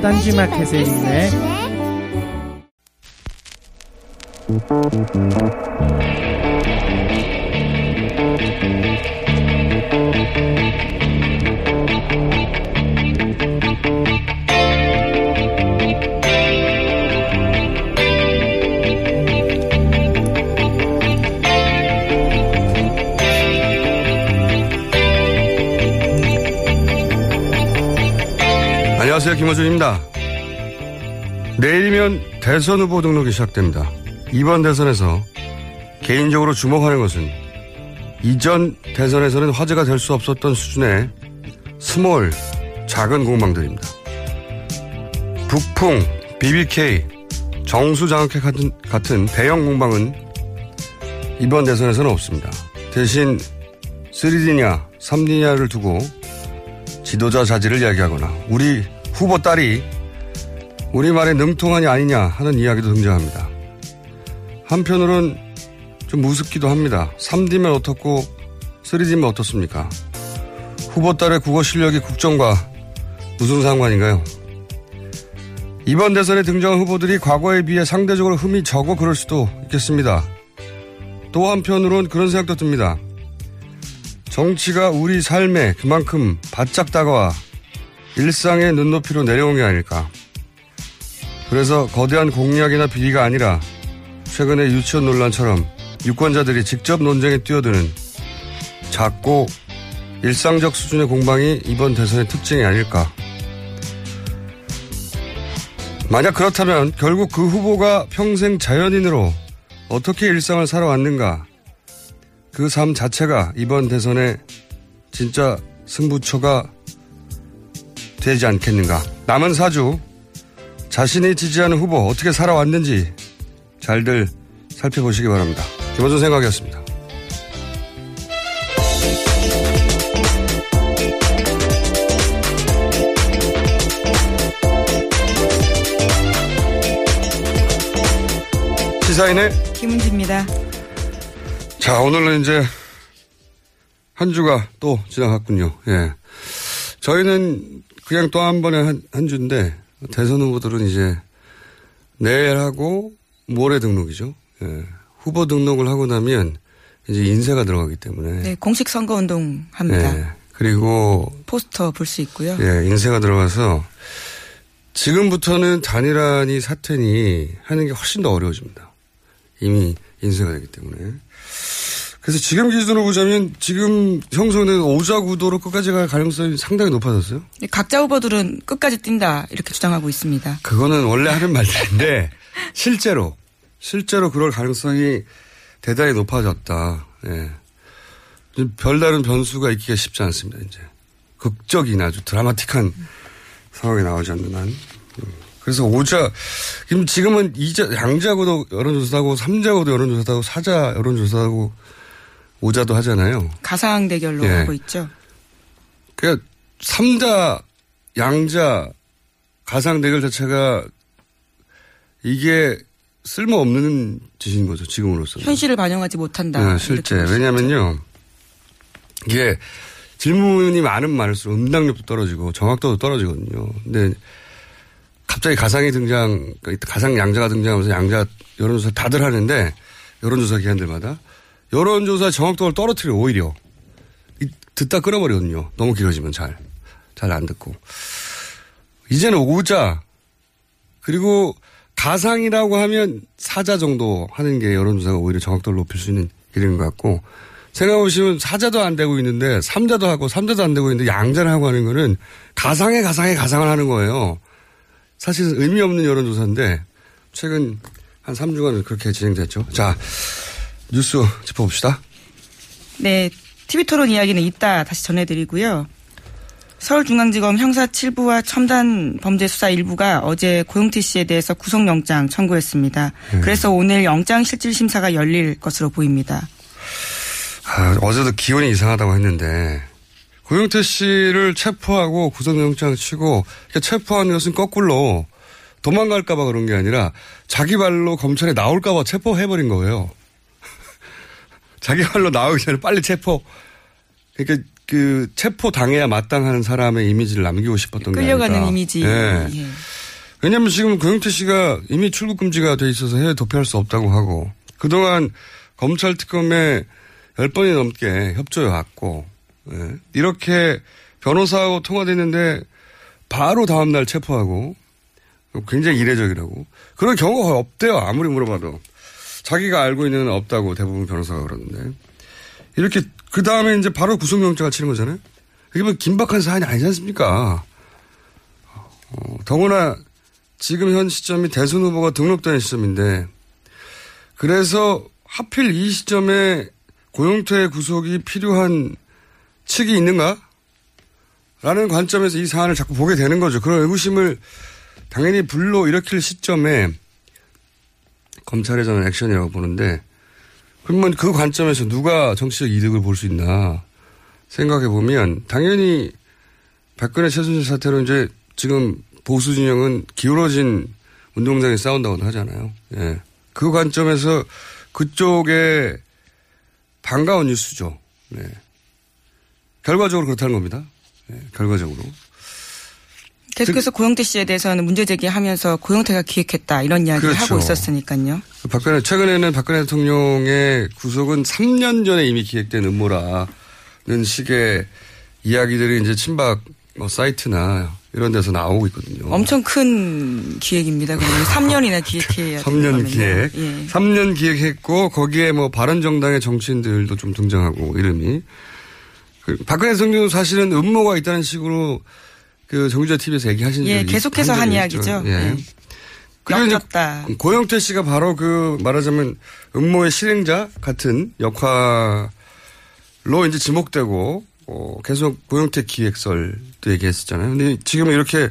딴지마켓에 있네 김어준입니다. 내일이면 대선 후보 등록이 시작됩니다. 이번 대선에서 개인적으로 주목하는 것은 이전 대선에서는 화제가 될 수 없었던 수준의 small, 작은 공방들입니다. 북풍, BBK, 정수장학회 같은, 같은 대형 공방은 이번 대선에서는 없습니다. 대신 3D냐, 3D냐를 두고 지도자 자질을 이야기하거나 우리 후보 딸이 우리말에 능통하냐 아니냐 하는 이야기도 등장합니다. 한편으론 좀 무섭기도 합니다. 3D면 어떻고 3D면 어떻습니까? 후보 딸의 국어 실력이 국정과 무슨 상관인가요? 이번 대선에 등장한 후보들이 과거에 비해 상대적으로 흠이 적어 그럴 수도 있겠습니다. 또 한편으론 그런 생각도 듭니다. 정치가 우리 삶에 그만큼 바짝 다가와 일상의 눈높이로 내려온 게 아닐까. 그래서 거대한 공약이나 비리가 아니라 최근의 유치원 논란처럼 유권자들이 직접 논쟁에 뛰어드는 작고 일상적 수준의 공방이 이번 대선의 특징이 아닐까. 만약 그렇다면 결국 그 후보가 평생 자연인으로 어떻게 일상을 살아왔는가 그 삶 자체가 이번 대선의 진짜 승부처가 되지 않겠는가. 남은 사주 자신이 지지하는 후보 어떻게 살아왔는지 잘들 살펴보시기 바랍니다. 김원준 생각이었습니다. 시사인의 김은지입니다. 자, 오늘은 이제 한 주가 또 지나갔군요. 예. 저희는 그냥 또 한 번에 한, 한 주인데 대선 후보들은 이제 내일 하고 모레 등록이죠. 예. 후보 등록을 하고 나면 이제 인쇄가 들어가기 때문에. 네, 공식 선거 운동 합니다. 예. 그리고 포스터 볼 수 있고요. 예, 인쇄가 들어가서 지금부터는 단일화니 사퇴니 하는 게 훨씬 더 어려워집니다. 이미 인쇄가 되기 때문에. 그래서 지금 기준으로 보자면 지금 형성된 오자 구도로 끝까지 갈 가능성이 상당히 높아졌어요. 각자 후보들은 끝까지 뛴다 이렇게 주장하고 있습니다. 그거는 원래 하는 말들인데 실제로 실제로 그럴 가능성이 대단히 높아졌다. 예. 좀 별다른 변수가 있기가 쉽지 않습니다, 이제. 극적인 아주 드라마틱한 상황이 나오지 않는 한. 음. 그래서 오자, 지금 지금은 이자, 양자고도 여론조사하고, 삼자고도 여론조사하고, 사자 여론조사하고, 오자도 하잖아요. 가상 대결로 예. 하고 있죠. 그러니까 삼자, 양자, 가상 대결 자체가 이게 쓸모없는 짓인 거죠, 지금으로서. 현실을 반영하지 못한다. 네, 실제. 왜냐면요. 이게 질문이 많으면 많을수록 응답력도 떨어지고 정확도도 떨어지거든요. 근데 갑자기 가상이 등장, 가상 양자가 등장하면서 양자 여론조사 다들 하는데 여론조사 기관들마다 여론조사 정확도를 떨어뜨려 오히려 이- 듣다 끊어버리거든요. 너무 길어지면 잘. 잘 안 듣고. 이제는 오자 그리고 가상이라고 하면 사자 정도 하는 게 여론조사가 오히려 정확도를 높일 수 있는 길인 것 같고 생각해보시면 사자도 안 되고 있는데 삼자도 하고 삼자도 안 되고 있는데 양자를 하고 하는 거는 가상에 가상에 가상을 하는 거예요. 사실은 의미 없는 여론조사인데 최근 한 3주간 그렇게 진행됐죠. 자 뉴스 짚어봅시다. 네, TV 토론 이야기는 이따 다시 전해드리고요. 서울중앙지검 형사 7부와 첨단 범죄 수사 1부가 어제 고용태 씨에 대해서 구속영장 청구했습니다. 그래서 오늘 영장 실질 심사가 열릴 것으로 보입니다. 아, 어제도 기온이 이상하다고 했는데 고영태 씨를 체포하고 구속영장 치고 체포한 것은 거꾸로 도망갈까봐 그런 게 아니라 자기 발로 검찰에 나올까봐 체포해버린 거예요. 자기 발로 나오기 전에 빨리 체포. 그러니까 그 체포 당해야 마땅한 사람의 이미지를 남기고 싶었던 게 끌려가는 아닐까. 이미지. 예. 예. 왜냐하면 지금 고영태 씨가 이미 출국 금지가 돼 있어서 해외 도피할 수 없다고 하고 그동안 검찰 특검에 10번이 넘게 협조해 왔고 예. 이렇게 변호사하고 통화됐는데 바로 다음 날 체포하고 굉장히 이례적이라고 그런 경우가 없대요 아무리 물어봐도 자기가 알고 있는 건 없다고 대부분 변호사가 그러는데 이렇게 그 다음에 이제 바로 구속영장을 치는 거잖아요 이게 뭐 긴박한 사안이 아니지 않습니까 어, 더구나 지금 현 시점이 대선 후보가 등록되는 시점인데 그래서 하필 이 시점에 고용태 구속이 필요한 측이 있는가? 라는 관점에서 이 사안을 자꾸 보게 되는 거죠. 그런 의구심을 당연히 불러 일으킬 시점에 검찰의 저는 액션이라고 보는데 그러면 그 관점에서 누가 정치적 이득을 볼 수 있나 생각해 보면 당연히 박근혜 최순실 사태로 이제 지금 보수 진영은 기울어진 운동장에 싸운다고 하잖아요. 예. 그 관점에서 그쪽에 반가운 뉴스죠. 네. 결과적으로 그렇다는 겁니다. 예, 결과적으로. 계속해서 고영태 씨에 대해서는 문제 제기하면서 고영태가 기획했다 이런 이야기를 그렇죠. 하고 있었으니까요. 박근혜, 최근에는 박근혜 대통령의 구속은 3년 전에 이미 기획된 음모라는 식의 이야기들이 이제 친박 뭐 사이트나 이런 데서 나오고 있거든요. 엄청 큰 기획입니다. 그러면 3년이나 기획해야 3년 된다면요. 기획. 예. 3년 기획했고 거기에 뭐 바른정당의 정치인들도 좀 등장하고 이름이. 그 박근혜 대통령은 사실은 음모가 있다는 식으로 그 정유자 TV에서 얘기하신 적이 예, 계속해서 한 이야기죠. 예. 예. 그리고. 고영태 씨가 바로 그 말하자면 음모의 실행자 같은 역할로 이제 지목되고 어, 계속 고영태 기획설도 얘기했었잖아요. 근데 지금 이렇게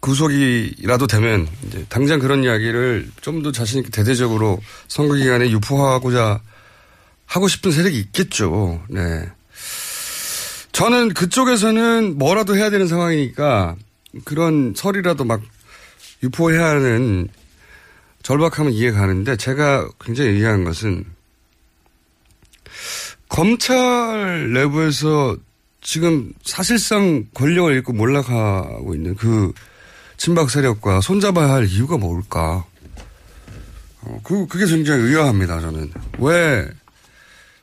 구속이라도 되면 이제 당장 그런 이야기를 좀 더 자신 있게 대대적으로 선거 기간에 유포하고자 하고 싶은 세력이 있겠죠. 네. 저는 그쪽에서는 뭐라도 해야 되는 상황이니까 그런 설이라도 막 유포해야 하는 절박함은 이해 가는데 제가 굉장히 의아한 것은 검찰 내부에서 지금 사실상 권력을 잃고 몰락하고 있는 그 친박 세력과 손잡아야 할 이유가 뭘까? 어, 그, 그게 굉장히 의아합니다, 저는. 왜,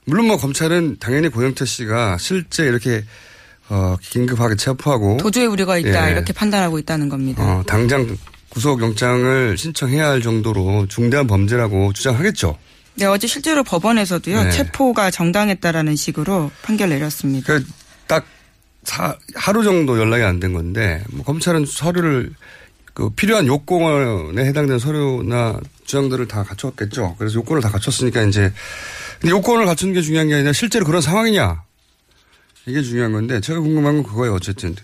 물론 뭐 검찰은 당연히 고영태 씨가 실제 이렇게, 어, 긴급하게 체포하고. 도주의 우려가 있다 예. 이렇게 판단하고 있다는 겁니다. 어, 당장 구속영장을 신청해야 할 정도로 중대한 범죄라고 주장하겠죠. 네, 어제 실제로 법원에서도요 네. 체포가 정당했다라는 식으로 판결 내렸습니다. 그딱 하루 정도 연락이 안 된 건데 뭐 검찰은 서류를 그 필요한 요건에 해당되는 서류나 주장들을 다 갖췄겠죠. 그래서 요건을 다 갖췄으니까 이제 요건을 갖춘 게 중요한 게 아니라 실제로 그런 상황이냐 이게 중요한 건데 제가 궁금한 건 그거예요. 어쨌든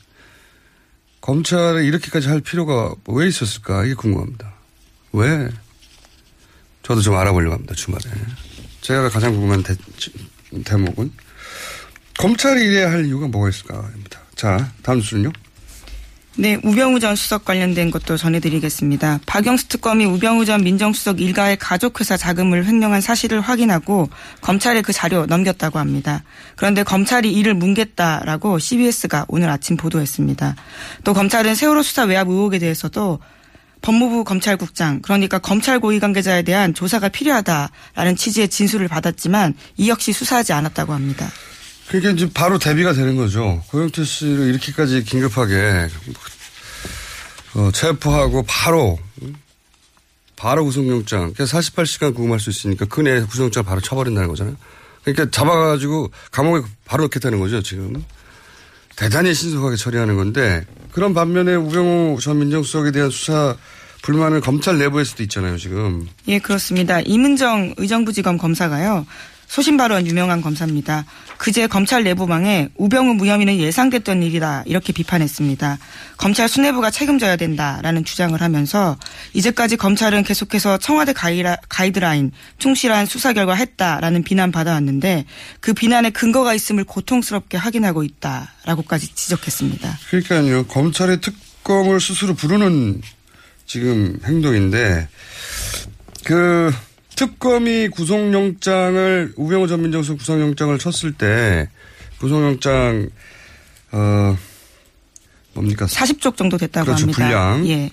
검찰에 이렇게까지 할 필요가 왜 있었을까 이게 궁금합니다. 왜? 저도 좀 알아보려고 합니다. 주말에. 제가 가장 궁금한 대, 대목은 검찰이 이래야 할 이유가 뭐가 있을까입니다. 자, 다음 수는요. 네, 우병우 전 수석 관련된 것도 전해드리겠습니다. 박영수 특검이 우병우 전 민정수석 일가의 가족회사 자금을 횡령한 사실을 확인하고 검찰에 그 자료 넘겼다고 합니다. 그런데 검찰이 이를 뭉갰다라고 CBS가 오늘 아침 보도했습니다. 또 검찰은 세월호 수사 외압 의혹에 대해서도 법무부 검찰국장 그러니까 검찰 고위 관계자에 대한 조사가 필요하다라는 취지의 진술을 받았지만 이 역시 수사하지 않았다고 합니다. 그게 이제 바로 대비가 되는 거죠. 고영태 씨를 이렇게까지 긴급하게 어, 체포하고 바로 바로 구속영장. 그러니까 48시간 구금할 수 있으니까 그 내에 구속영장 바로 쳐버린다는 거잖아요. 그러니까 잡아가지고 감옥에 바로 넣겠다는 거죠 지금. 대단히 신속하게 처리하는 건데 그런 반면에 우병우 전 민정수석에 대한 수사 불만은 검찰 내부에서도 있잖아요 지금. 예, 그렇습니다. 이문정 의정부지검 검사가요. 소신 발언 유명한 검사입니다. 그제 검찰 내부망에 우병우 무혐의는 예상됐던 일이다 이렇게 비판했습니다. 검찰 수뇌부가 책임져야 된다라는 주장을 하면서 이제까지 검찰은 계속해서 청와대 가이라, 가이드라인 충실한 수사 결과 했다라는 비난 받아왔는데 그 비난에 근거가 있음을 고통스럽게 확인하고 있다라고까지 지적했습니다. 그러니까요 검찰의 특검을 스스로 부르는 지금 행동인데 그 특검이 구속영장을 우병우 전 민정수석 구속영장을 쳤을 때 구속영장 어 뭡니까 40쪽 정도 됐다고 그렇죠, 합니다. 분량. 예.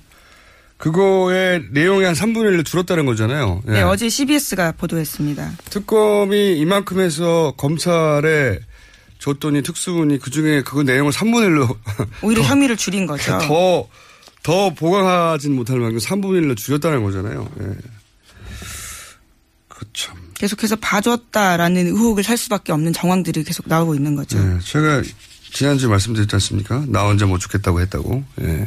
그거의 내용이 한 3분의 1로 줄었다는 거잖아요. 네, 예. 어제 CBS가 보도했습니다. 특검이 이만큼 해서 검찰에 줬더니 특수분이 그중에 그 내용을 3분의 1로 오히려 혐의를 줄인 거죠. 더, 더 보강하진 못할 만큼 3분의 1로 줄였다는 거잖아요. 예. 그참. 계속해서 봐줬다라는 의혹을 살 수밖에 없는 정황들이 계속 나오고 있는 거죠. 예. 제가 지난주에 말씀드렸지 않습니까? 나 혼자 못 죽겠다고 했다고. 예.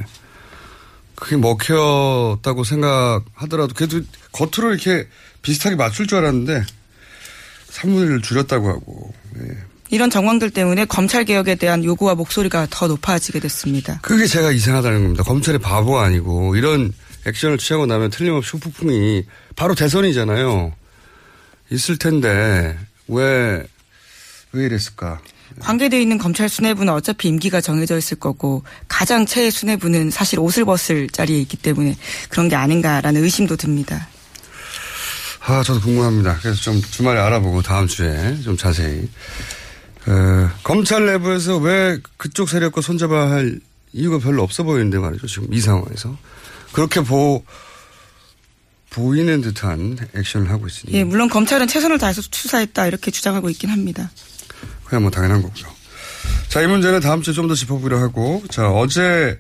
그게 먹혔다고 생각하더라도 그래도 겉으로 이렇게 비슷하게 맞출 줄 알았는데 3분의 1을 줄였다고 하고. 예. 이런 정황들 때문에 검찰 개혁에 대한 요구와 목소리가 더 높아지게 됐습니다. 그게 제가 이상하다는 겁니다. 검찰이 바보가 아니고 이런 액션을 취하고 나면 틀림없이 후폭풍이 바로 대선이잖아요. 있을 텐데 왜, 왜 이랬을까? 관계되어 있는 검찰 수뇌부는 어차피 임기가 정해져 있을 거고 가장 최애 수뇌부는 사실 옷을 벗을 자리에 있기 때문에 그런 게 아닌가라는 의심도 듭니다. 아, 저도 궁금합니다. 그래서 좀 주말에 알아보고 다음 주에 좀 자세히. 어, 검찰 내부에서 왜 그쪽 세력과 손잡아야 할 이유가 별로 없어 보이는데 말이죠. 지금 이 상황에서. 그렇게 보, 보이는 듯한 액션을 하고 있으니. 예, 물론 검찰은 최선을 다해서 수사했다 이렇게 주장하고 있긴 합니다. 그냥 뭐 당연한 거고요. 자, 이 문제는 다음 주에 좀 더 짚어보기로 하고. 자, 어제,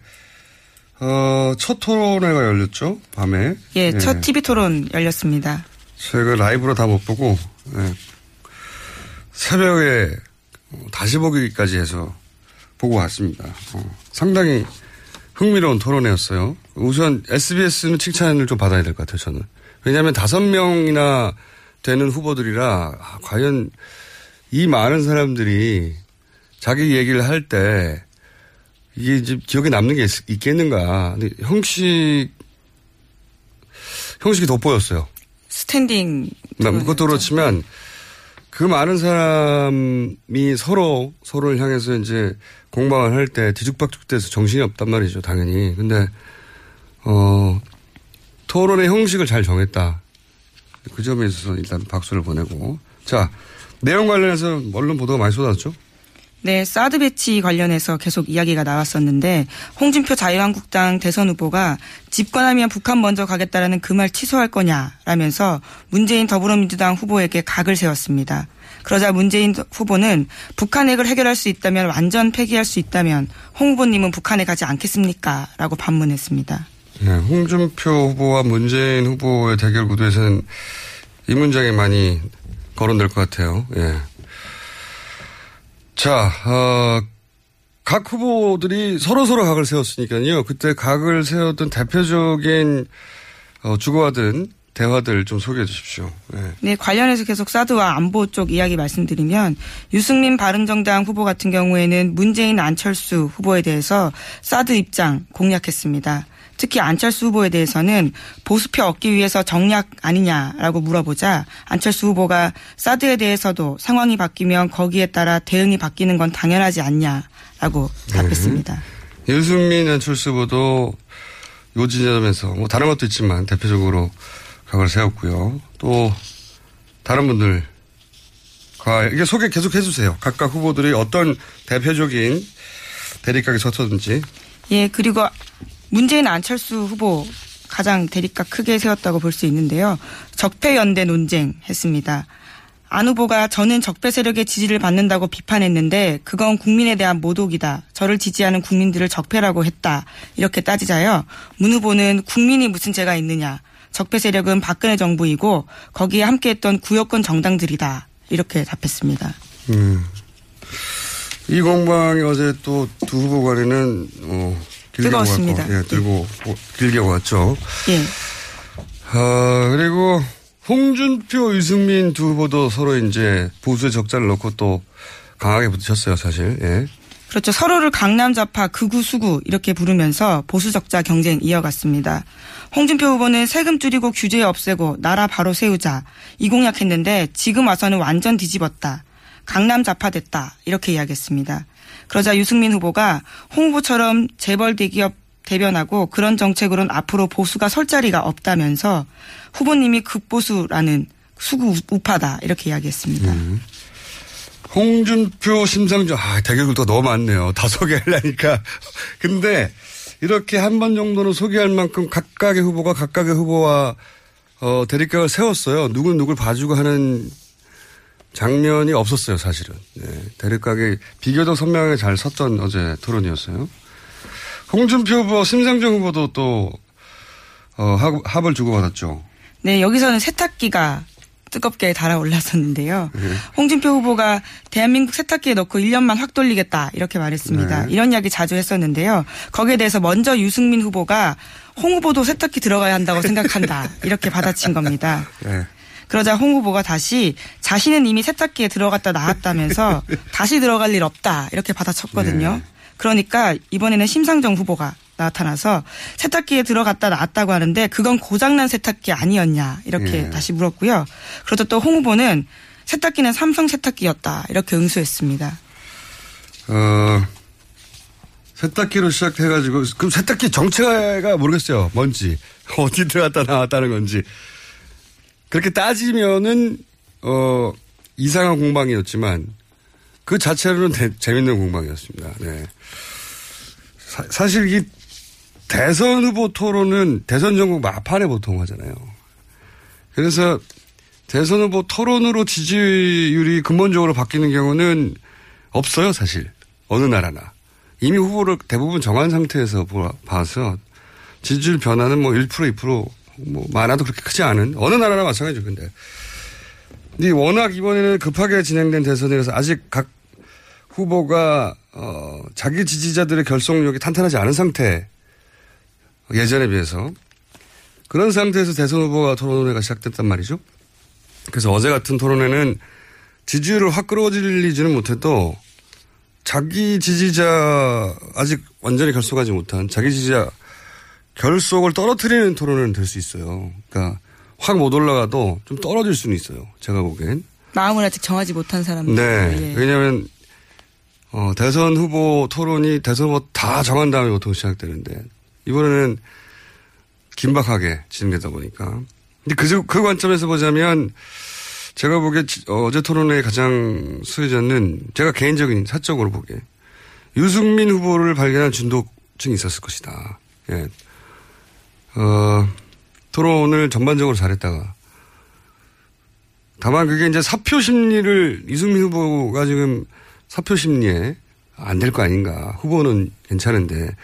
어, 첫 토론회가 열렸죠? 밤에. 예, 첫 TV 토론 열렸습니다. 제가 라이브로 다 못 보고, 예. 새벽에 다시 보기까지 해서 보고 왔습니다. 어, 상당히 흥미로운 토론회였어요. 우선 SBS는 칭찬을 좀 받아야 될 것 같아요, 저는. 왜냐하면 다섯 명이나 되는 후보들이라 아, 과연 이 많은 사람들이 자기 얘기를 할 때 이게 이제 기억에 남는 게 있, 겠는가 근데 형식 형식이 돋보였어요. 스탠딩. 나 그것도 그렇지만 그 많은 사람이 서로 서로를 향해서 이제 공방을 할 때 뒤죽박죽돼서 정신이 없단 말이죠, 당연히. 근데 어 토론의 형식을 잘 정했다. 그 점에 있어서 일단 박수를 보내고 자 내용 관련해서 언론 보도가 많이 쏟아졌죠. 네, 사드 배치 관련해서 계속 이야기가 나왔었는데 홍준표 자유한국당 대선 후보가 집권하면 북한 먼저 가겠다라는 그 말 취소할 거냐라면서 문재인 더불어민주당 후보에게 각을 세웠습니다. 그러자 문재인 후보는 북한 핵을 해결할 수 있다면 완전 폐기할 수 있다면 홍 후보님은 북한에 가지 않겠습니까? 라고 반문했습니다. 네, 홍준표 후보와 문재인 후보의 대결 구도에서는 이 문장이 많이 거론될 것 같아요. 예. 자, 어, 각 후보들이 서로 서로 각을 세웠으니까요. 그때 각을 세웠던 대표적인 어, 주고받은 대화들 좀 소개해 주십시오. 네. 네, 관련해서 계속 사드와 안보 쪽 이야기 말씀드리면 유승민 바른정당 후보 같은 경우에는 문재인 안철수 후보에 대해서 사드 입장 공략했습니다. 특히 안철수 후보에 대해서는 보수표 얻기 위해서 정략 아니냐라고 물어보자 안철수 후보가 사드에 대해서도 상황이 바뀌면 거기에 따라 대응이 바뀌는 건 당연하지 않냐라고 답했습니다. 유승민 안철수 후보도 요 지점에서 뭐 다른 것도 있지만 대표적으로 각을 세웠고요. 또 다른 분들 이게 소개 계속 해주세요. 각각 후보들이 어떤 대표적인 대립각에 섰었는지. 예, 그리고 문재인 안철수 후보 가장 대립각 크게 세웠다고 볼 수 있는데요. 적폐연대 논쟁 했습니다. 안 후보가 저는 적폐 세력의 지지를 받는다고 비판했는데 그건 국민에 대한 모독이다. 저를 지지하는 국민들을 적폐라고 했다. 이렇게 따지자요. 문 후보는 국민이 무슨 죄가 있느냐. 적폐 세력은 박근혜 정부이고 거기에 함께했던 구여권 정당들이다. 이렇게 답했습니다. 음. 이 공방이 어제 또 두 후보 간에는 어, 뜨거웠습니다. 예, 들고 네. 길게 왔죠. 예. 아, 그리고 홍준표, 유승민 두 후보도 서로 이제 보수의 적자를 넣고 또 강하게 붙으셨어요, 사실. 예. 그렇죠. 서로를 강남 좌파, 극우, 수구 이렇게 부르면서 보수 적자 경쟁 이어갔습니다. 홍준표 후보는 세금 줄이고 규제 없애고 나라 바로 세우자 이 공약했는데 지금 와서는 완전 뒤집었다. 강남 좌파 됐다. 이렇게 이야기했습니다. 그러자 유승민 후보가 홍 후보처럼 재벌 대기업 대변하고 그런 정책으로는 앞으로 보수가 설 자리가 없다면서 후보님이 극보수라는 수구 우파다 이렇게 이야기했습니다. 음. 홍준표, 심상정, 아, 대결도 너무 많네요. 다 소개하려니까. 근데 이렇게 한 번 정도는 소개할 만큼 각각의 후보가 각각의 후보와 어, 대립각을 세웠어요. 누군 누굴 봐주고 하는 장면이 없었어요, 사실은. 네, 대립각이 비교적 선명하게 잘 섰던 어제 토론이었어요. 홍준표 후보, 심상정 후보도 또 어, 합 을 주고받았죠. 네, 여기서는 세탁기가 뜨겁게 달아올랐었는데요. 네. 홍준표 후보가 대한민국 세탁기에 넣고 1년만 확 돌리겠다 이렇게 말했습니다. 네. 이런 이야기 자주 했었는데요. 거기에 대해서 먼저 유승민 후보가 홍 후보도 세탁기 들어가야 한다고 생각한다 이렇게 받아친 겁니다. 네. 그러자 홍 후보가 다시 자신은 이미 세탁기에 들어갔다 나왔다면서 다시 들어갈 일 없다 이렇게 받아쳤거든요. 네. 그러니까 이번에는 심상정 후보가 나타나서 세탁기에 들어갔다 나왔다고 하는데 그건 고장난 세탁기 아니었냐 이렇게 예. 다시 물었고요. 그러자 또 홍 후보는 세탁기는 삼성 세탁기였다 이렇게 응수했습니다. 어, 세탁기로 시작해가지고 그럼 세탁기 정체가 모르겠어요. 뭔지 어디 들어갔다 나왔다는 건지 그렇게 따지면은 어 이상한 공방이었지만 그 자체로는 대, 재밌는 공방이었습니다. 네. 사, 실이 대선 후보 토론은 대선 전국 마판에 보통 하잖아요. 그래서 대선 후보 토론으로 지지율이 근본적으로 바뀌는 경우는 없어요, 사실. 어느 나라나. 이미 후보를 대부분 정한 상태에서 봐서 지지율 변화는 뭐 1%, 2% 뭐 많아도 그렇게 크지 않은 어느 나라나 마찬가지죠, 근데. 근데 워낙 이번에는 급하게 진행된 대선이라서 아직 각 후보가 어, 자기 지지자들의 결속력이 탄탄하지 않은 상태 예전에 비해서 그런 상태에서 대선 후보가 토론회가 시작됐단 말이죠. 그래서 어제 같은 토론회는 지지율을 확 끌어들이지는 못해도 자기 지지자 아직 완전히 결속하지 못한 자기 지지자 결속을 떨어뜨리는 토론은 될 수 있어요. 그러니까 확 못 올라가도 좀 떨어질 수는 있어요. 제가 보기엔. 마음을 아직 정하지 못한 사람들. 네. 예. 왜냐하면 어, 대선 후보 토론이 대선 후보 다 정한 다음에 보통 시작되는데 이번에는 긴박하게 진행되다 보니까. 근데 그, 그 관점에서 보자면 제가 보기에 어제 토론회의 가장 수혜자는 제가 개인적인 사적으로 보기에 유승민 후보를 발견한 중독층이 있었을 것이다. 예. 어, 토론을 전반적으로 잘했다가 다만 그게 이제 사표 심리를 유승민 후보가 지금 사표 심리에 안 될 거 아닌가. 후보는 괜찮은데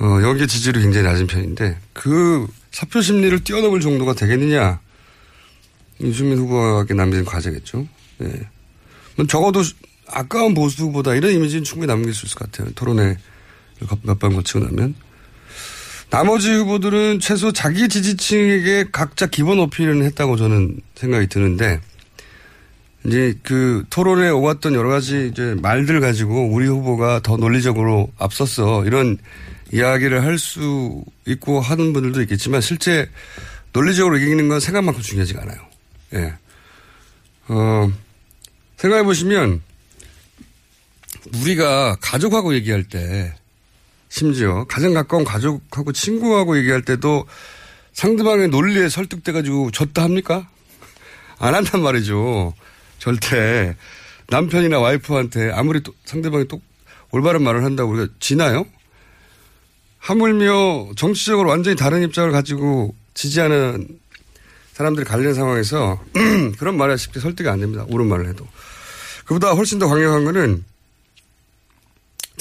어, 여기에 지지율이 굉장히 낮은 편인데 그 사표 심리를 뛰어넘을 정도가 되겠느냐. 유승민 후보에게 남긴 과제겠죠. 네. 적어도 아까운 보수보다 이런 이미지는 충분히 남길 수 있을 것 같아요. 토론회 몇 번 거치고 나면. 나머지 후보들은 최소 자기 지지층에게 각자 기본 어필을 했다고 저는 생각이 드는데, 이제 그 토론에 오갔던 여러 가지 이제 말들 가지고 우리 후보가 더 논리적으로 앞섰어. 이런 이야기를 할 수 있고 하는 분들도 있겠지만 실제 논리적으로 이기는 건 생각만큼 중요하지가 않아요. 예. 어, 생각해 보시면 우리가 가족하고 얘기할 때 심지어 가장 가까운 가족하고 친구하고 얘기할 때도 상대방의 논리에 설득돼가지고 졌다 합니까? 안 한단 말이죠. 절대 남편이나 와이프한테 아무리 또 상대방이 또 올바른 말을 한다고 우리가 지나요? 하물며 정치적으로 완전히 다른 입장을 가지고 지지하는 사람들이 갈리는 상황에서 그런 말에 쉽게 설득이 안 됩니다. 옳은 말을 해도. 그보다 훨씬 더 강력한 거는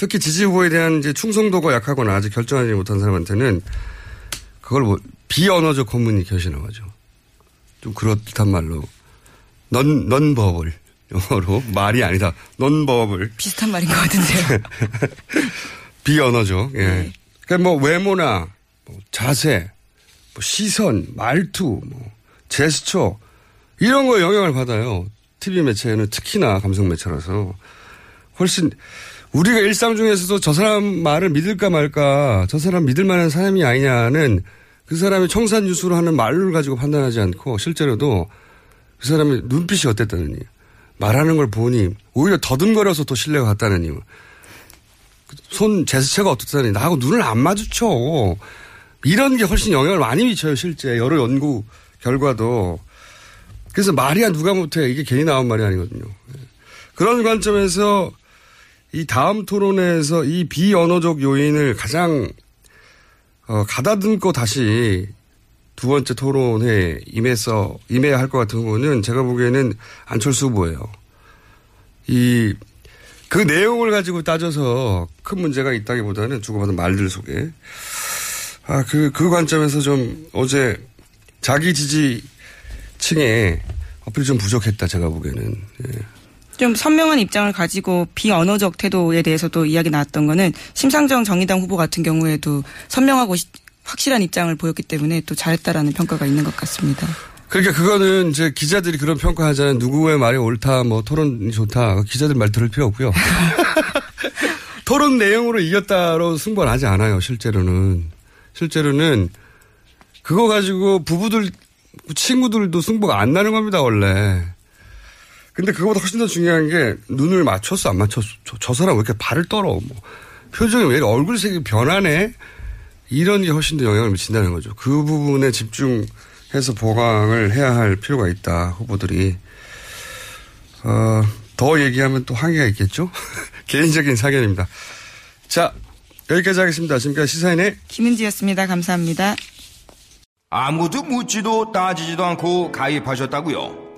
특히 지지 후보에 대한 이제 충성도가 약하거나 아직 결정하지 못한 사람한테는 그걸 뭐 비언어적 커뮤니케이션이라고 하죠. 좀 그렇단 말로 넌, 넌버블. 영어로 말이 아니다. 넌버블. 비슷한 말인 것 같은데요. 비언어죠. 예. 네. 그러니까 뭐 외모나 뭐 자세, 뭐 시선, 말투, 뭐 제스처 이런 거에 영향을 받아요. TV 매체는 특히나 감성 매체라서 훨씬 우리가 일상 중에서도 저 사람 말을 믿을까 말까, 저 사람 믿을 만한 사람이 아니냐는 그 사람이 청산 유수로 하는 말을 가지고 판단하지 않고 실제로도 그 사람의 눈빛이 어땠다느니, 말하는 걸 보니 오히려 더듬거려서 또 신뢰가 갔다느니, 손 제스처가 어떻다니 나하고 눈을 안 마주쳐. 이런 게 훨씬 영향을 많이 미쳐요, 실제. 여러 연구 결과도. 그래서 말이야 누가 못해. 이게 괜히 나온 말이 아니거든요. 그런 관점에서 이 다음 토론회에서 이 비언어적 요인을 가장 어, 가다듬고 다시 두 번째 토론회 임해서 임해야 할 것 같은 후보는 제가 보기에는 안철수 후보예요. 이 그 내용을 가지고 따져서 큰 문제가 있다기보다는 주고받은 말들 속에 아 그그 그 관점에서 좀 어제 자기 지지층에 어필이 좀 부족했다 제가 보기에는. 예. 좀 선명한 입장을 가지고 비언어적 태도에 대해서도 이야기 나왔던 거는 심상정 정의당 후보 같은 경우에도 선명하고 확실한 입장을 보였기 때문에 또 잘했다라는 평가가 있는 것 같습니다. 그러니까 그거는 이제 기자들이 그런 평가하잖아요. 누구의 말이 옳다, 뭐 토론이 좋다. 기자들 말 들을 필요 없고요. 토론 내용으로 이겼다로 승부는 하지 않아요. 실제로는. 실제로는 그거 가지고 부부들, 친구들도 승부가 안 나는 겁니다. 원래. 근데 그거보다 훨씬 더 중요한 게 눈을 맞췄어 안 맞췄어 저, 저 사람 왜 이렇게 발을 떨어 뭐 표정이 왜 얼굴색이 변하네 이런 게 훨씬 더 영향을 미친다는 거죠. 그 부분에 집중해서 보강을 해야 할 필요가 있다 후보들이 어, 더 얘기하면 또 한계가 있겠죠. 개인적인 사견입니다. 자 여기까지 하겠습니다. 지금까지 시사인의 김은지였습니다. 감사합니다. 아무도 묻지도 따지지도 않고 가입하셨다고요?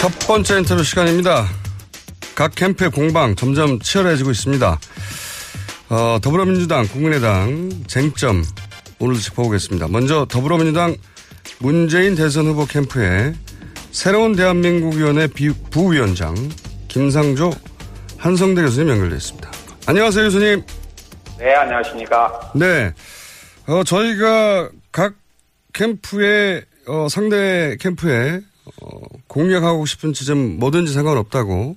첫 번째 인터뷰 시간입니다. 각 캠프의 공방 점점 치열해지고 있습니다. 어, 더불어민주당, 국민의당 쟁점 오늘도 짚어보겠습니다. 먼저 더불어민주당 문재인 대선 후보 캠프의 새로운 대한민국위원회 부위원장 김상조 한성대 교수님 연결되어 있습니다. 안녕하세요, 교수님. 네, 안녕하십니까. 네. 어, 저희가 각 캠프에, 어, 상대 캠프에, 어, 공략하고 싶은 지점 뭐든지 상관없다고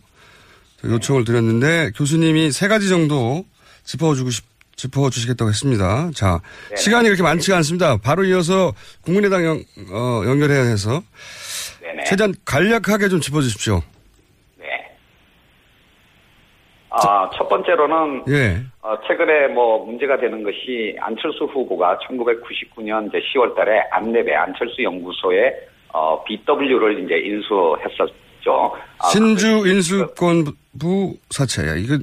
요청을 드렸는데 교수님이 세 가지 정도 짚어주고 싶, 짚어주시겠다고 했습니다. 자, 네. 시간이 그렇게 많지가 않습니다. 바로 이어서 국민의당 연, 어, 연결해야 해서 네네. 최대한 간략하게 좀 짚어주십시오. 아, 첫 번째로는 예. 어, 최근에 뭐 문제가 되는 것이 안철수 후보가 1999년 이제 10월 달에 안내배 안철수 연구소에 어, BW를 이제 인수했었죠. 아, 신주 인수권부 사채야. 이거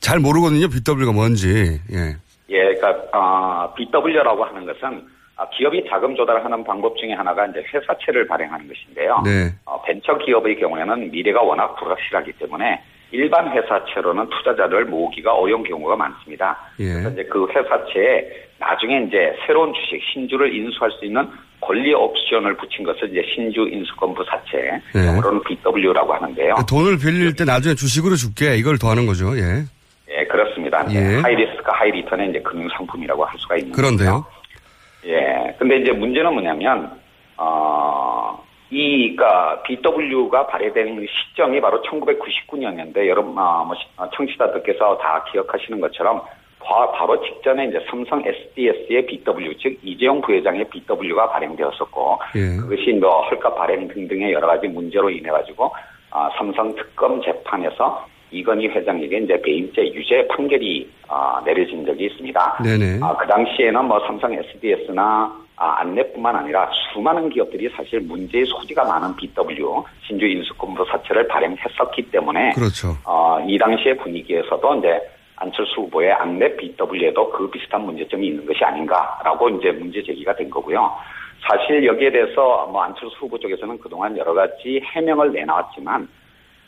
잘 모르거든요. BW가 뭔지. 예. 예, 그러니까 어, BW라고 하는 것은 아, 기업이 자금 조달하는 방법 중에 하나가 이제 회사채를 발행하는 것인데요. 네. 어, 벤처 기업의 경우에는 미래가 워낙 불확실하기 때문에 일반 회사채로는 투자자를 모으기가 어려운 경우가 많습니다. 예. 그래서 이제 그 회사채에 나중에 이제 새로운 주식 신주를 인수할 수 있는 권리 옵션을 붙인 것을 이제 신주 인수권부 사채, 예. 영어로는 BW라고 하는데요. 그러니까 돈을 빌릴 때 나중에 주식으로 줄게. 이걸 더하는 거죠. 예. 예, 그렇습니다. 예. 하이리스크 하이리턴의 이제 금융 상품이라고 할 수가 있는 그런데요. 예. 근데 이제 문제는 뭐냐면, 어, 이, 그니까, BW가 발행된 시점이 바로 1999년인데, 여러분, 아, 뭐, 시- 아, 청취자들께서 다 기억하시는 것처럼, 바, 바로 직전에 이제 삼성 SDS의 BW, 즉, 이재용 부회장의 BW가 발행되었었고, 예. 그것이 뭐, 헐값 발행 등등의 여러 가지 문제로 인해 가지고, 아, 삼성 특검 재판에서 이건희 회장에게 이제 배임죄 유죄 판결이 아, 내려진 적이 있습니다. 네네. 아, 그 당시에는 뭐 삼성 SDS나 아, 안내뿐만 아니라 수많은 기업들이 사실 문제의 소지가 많은 BW 신주 인수권부 사채를 발행했었기 때문에 그렇죠. 어, 이 당시의 분위기에서도 이제 안철수 후보의 안내 BW에도 그 비슷한 문제점이 있는 것이 아닌가라고 이제 문제 제기가 된 거고요. 사실 여기에 대해서 뭐 안철수 후보 쪽에서는 그동안 여러 가지 해명을 내놨지만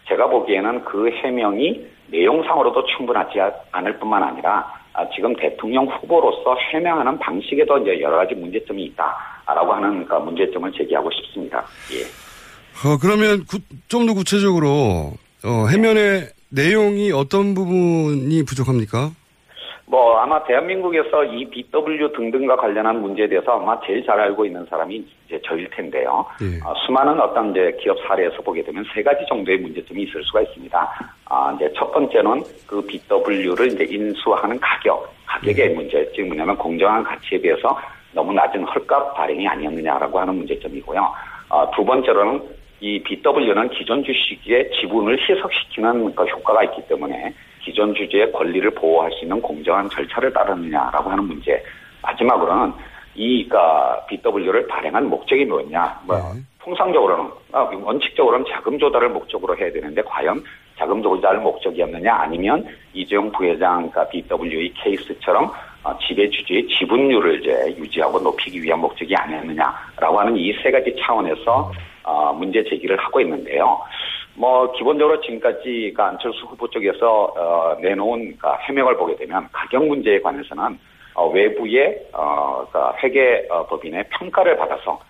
제가 보기에는 그 해명이 내용상으로도 충분하지 않을 뿐만 아니라 아, 지금 대통령 후보로서 해명하는 방식에도 이제 여러 가지 문제점이 있다라고 하는 그 문제점을 제기하고 싶습니다. 예. 어, 그러면 좀더 구체적으로 어, 해면의 내용이 어떤 부분이 부족합니까? 뭐 아마 대한민국에서 이 BW 등등과 관련한 문제에 대해서 아마 제일 잘 알고 있는 사람이 이제 저일 텐데요. 예. 아, 수많은 어떤 이제 기업 사례에서 보게 되면 세 가지 정도의 문제점이 있을 수가 있습니다. 아, 이제 첫 번째는 그 BW를 이제 인수하는 가격, 가격의 문제, 즉 뭐냐면 공정한 가치에 비해서 너무 낮은 헐값 발행이 아니었느냐라고 하는 문제점이고요. 아, 두 번째로는 이 BW는 기존 주식의 지분을 희석시키는 그 효과가 있기 때문에 기존 주주의 권리를 보호할 수 있는 공정한 절차를 따르느냐라고 하는 문제. 마지막으로는 이 그러니까 BW를 발행한 목적이 뭐냐. 뭐 통상적으로는 아, 원칙적으로는 자금 조달을 목적으로 해야 되는데 과연 자금 조달 목적이었느냐 아니면 이재용 부회장 그러니까 BW의 케이스처럼 어, 지배 주주의 지분율을 이제 유지하고 높이기 위한 목적이 아니었느냐라고 하는 이 세 가지 차원에서 어, 문제 제기를 하고 있는데요. 뭐 기본적으로 지금까지 그 안철수 후보 쪽에서 어, 내놓은 그 해명을 보게 되면 가격 문제에 관해서는 어, 외부의 어, 그 회계 어, 법인의 평가를 받아서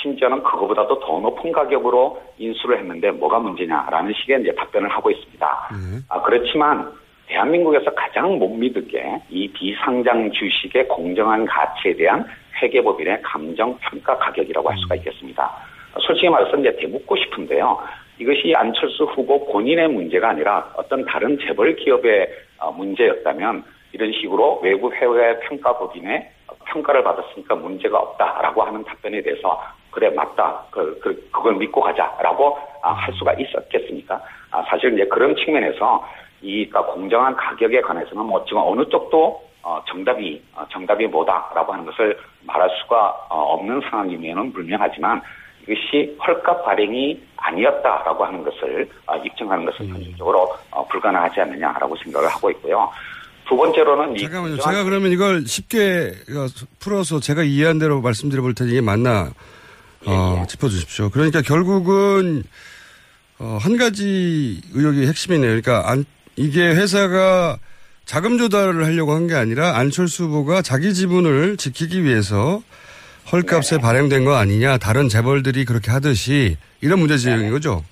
심지어는 그거보다도 더 높은 가격으로 인수를 했는데 뭐가 문제냐라는 식의 이제 답변을 하고 있습니다. 아, 그렇지만 대한민국에서 가장 못 믿을게 이 비상장 주식의 공정한 가치에 대한 회계법인의 감정 평가 가격이라고 할 수가 있겠습니다. 솔직히 말해서 이제 대묻고 싶은데요. 이것이 안철수 후보 본인의 문제가 아니라 어떤 다른 재벌 기업의 어, 문제였다면 이런 식으로 외부 해외 평가법인의 평가를 받았으니까 문제가 없다라고 하는 답변에 대해서 그래 맞다 그, 그 그걸 믿고 가자라고 아, 할 수가 있었겠습니까? 아, 사실 이제 그런 측면에서 이 그러니까 공정한 가격에 관해서는 뭐 지금 어느 쪽도 어, 정답이 어, 정답이 뭐다라고 하는 것을 말할 수가 어, 없는 상황이면은 불명하지만 이것이 헐값 발행이 아니었다라고 하는 것을 어, 입증하는 것은 현실적으로 어, 불가능하지 않느냐라고 생각을 하고 있고요. 두 번째로는 이 잠깐만요. 제가 그러면 이걸 쉽게 풀어서 제가 이해한 대로 말씀드려 볼 테니 이게 맞나 어, 짚어주십시오. 그러니까 결국은 어, 한 가지 의혹이 핵심이네요. 그러니까 안, 이게 회사가 자금 조달을 하려고 한 게 아니라 안철수 후보가 자기 지분을 지키기 위해서 헐값에 네. 발행된 거 아니냐. 다른 재벌들이 그렇게 하듯이 이런 문제 제기인 거죠.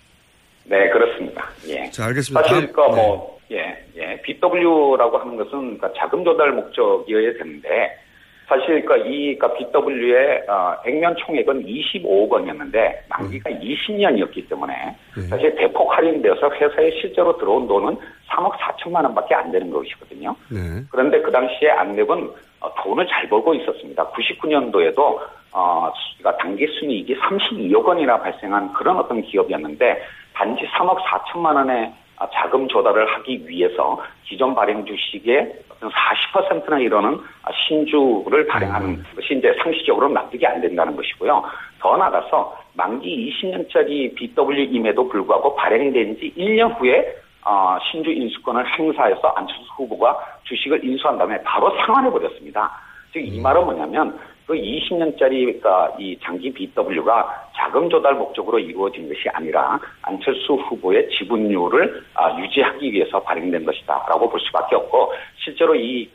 네, 그렇습니다. 예. 자, 알겠습니다. 사실, 다음- 그, 뭐, 예, 예. BW라고 하는 것은 그러니까 자금 조달 목적이어야 되는데, 사실, 그, 이, 그, BW의, 어, 액면 총액은 25억 원이었는데, 만기가 20년이었기 때문에, 사실 대폭 할인되어서 회사에 실제로 들어온 돈은 3억 4천만 원밖에 안 되는 것이거든요. 네. 그런데 그 당시에 안랩은 어, 돈을 잘 벌고 있었습니다. 99년도에도 어, 수- 그러니까 단기 순이익이 32억 원이나 발생한 그런 어떤 기업이었는데 단지 3억 4천만 원의 아, 자금 조달을 하기 위해서 기존 발행 주식의 어떤 40%나 이르는 아, 신주를 발행하는 것이 이제 상식적으로 납득이 안 된다는 것이고요. 더 나아가서 만기 20년짜리 BW임에도 불구하고 발행된 지 1년 후에 어, 신주 인수권을 행사해서 안철수 후보가 주식을 인수한 다음에 바로 상환해 버렸습니다. 즉이 말은 뭐냐면 그 20년짜리 그러니까 이 장기 BW가 자금 조달 목적으로 이루어진 것이 아니라 안철수 후보의 지분율을 아, 유지하기 위해서 발행된 것이다라고 볼 수밖에 없고 실제로 이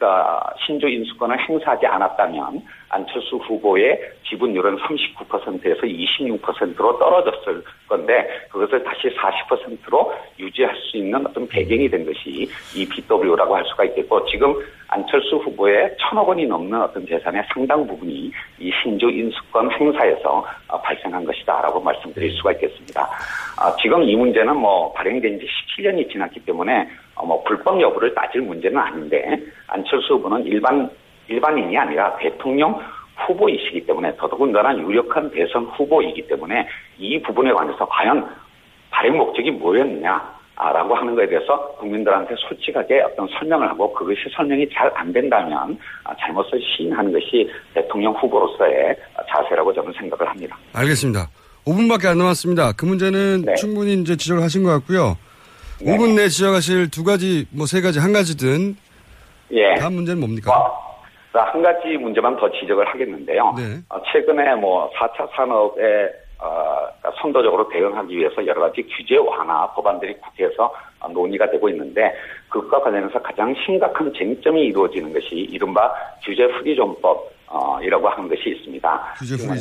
신주 인수권을 행사하지 않았다면 안철수 후보의 지분율은 39%에서 26%로 떨어졌을 건데 그것을 다시 40%로 유지할 수 있는 어떤 배경이 된 것이 이 BW라고 할 수가 있겠고 지금 안철수 후보의 천억 원이 넘는 어떤 재산의 상당 부분이 이 신주 인수권 행사에서 어, 발생한 것이다라고 말씀드릴 수가 있겠습니다. 아, 지금 이 문제는 뭐 발행된 지 17년이 지났기 때문에 어, 뭐 불법 여부를 따질 문제는 아닌데 안철수 후보는 일반 일반인이 아니라 대통령 후보이시기 때문에 더더군다나 유력한 대선 후보이기 때문에 이 부분에 관해서 과연 발행 목적이 뭐였느냐 아, 라고 하는 것에 대해서 국민들한테 솔직하게 어떤 설명을 하고 그것이 설명이 잘 안 된다면 아, 잘못을 시인하는 것이 대통령 후보로서의 자세라고 저는 생각을 합니다. 알겠습니다. 5분밖에 안 남았습니다. 그 문제는 네. 충분히 이제 지적을 하신 것 같고요. 5분 내에 지적하실 두 가지, 뭐 세 가지, 한 가지든 예. 다음 문제는 뭡니까? 자, 한 가지 문제만 더 지적을 하겠는데요. 네. 어, 최근에 뭐 4차 산업에 어, 선도적으로 대응하기 위해서 여러 가지 규제 완화 법안들이 국회에서 어, 논의가 되고 있는데 그것과 관련해서 가장 심각한 쟁점이 이루어지는 것이 이른바 규제 프리존법 어, 이라고 하는 것이 있습니다.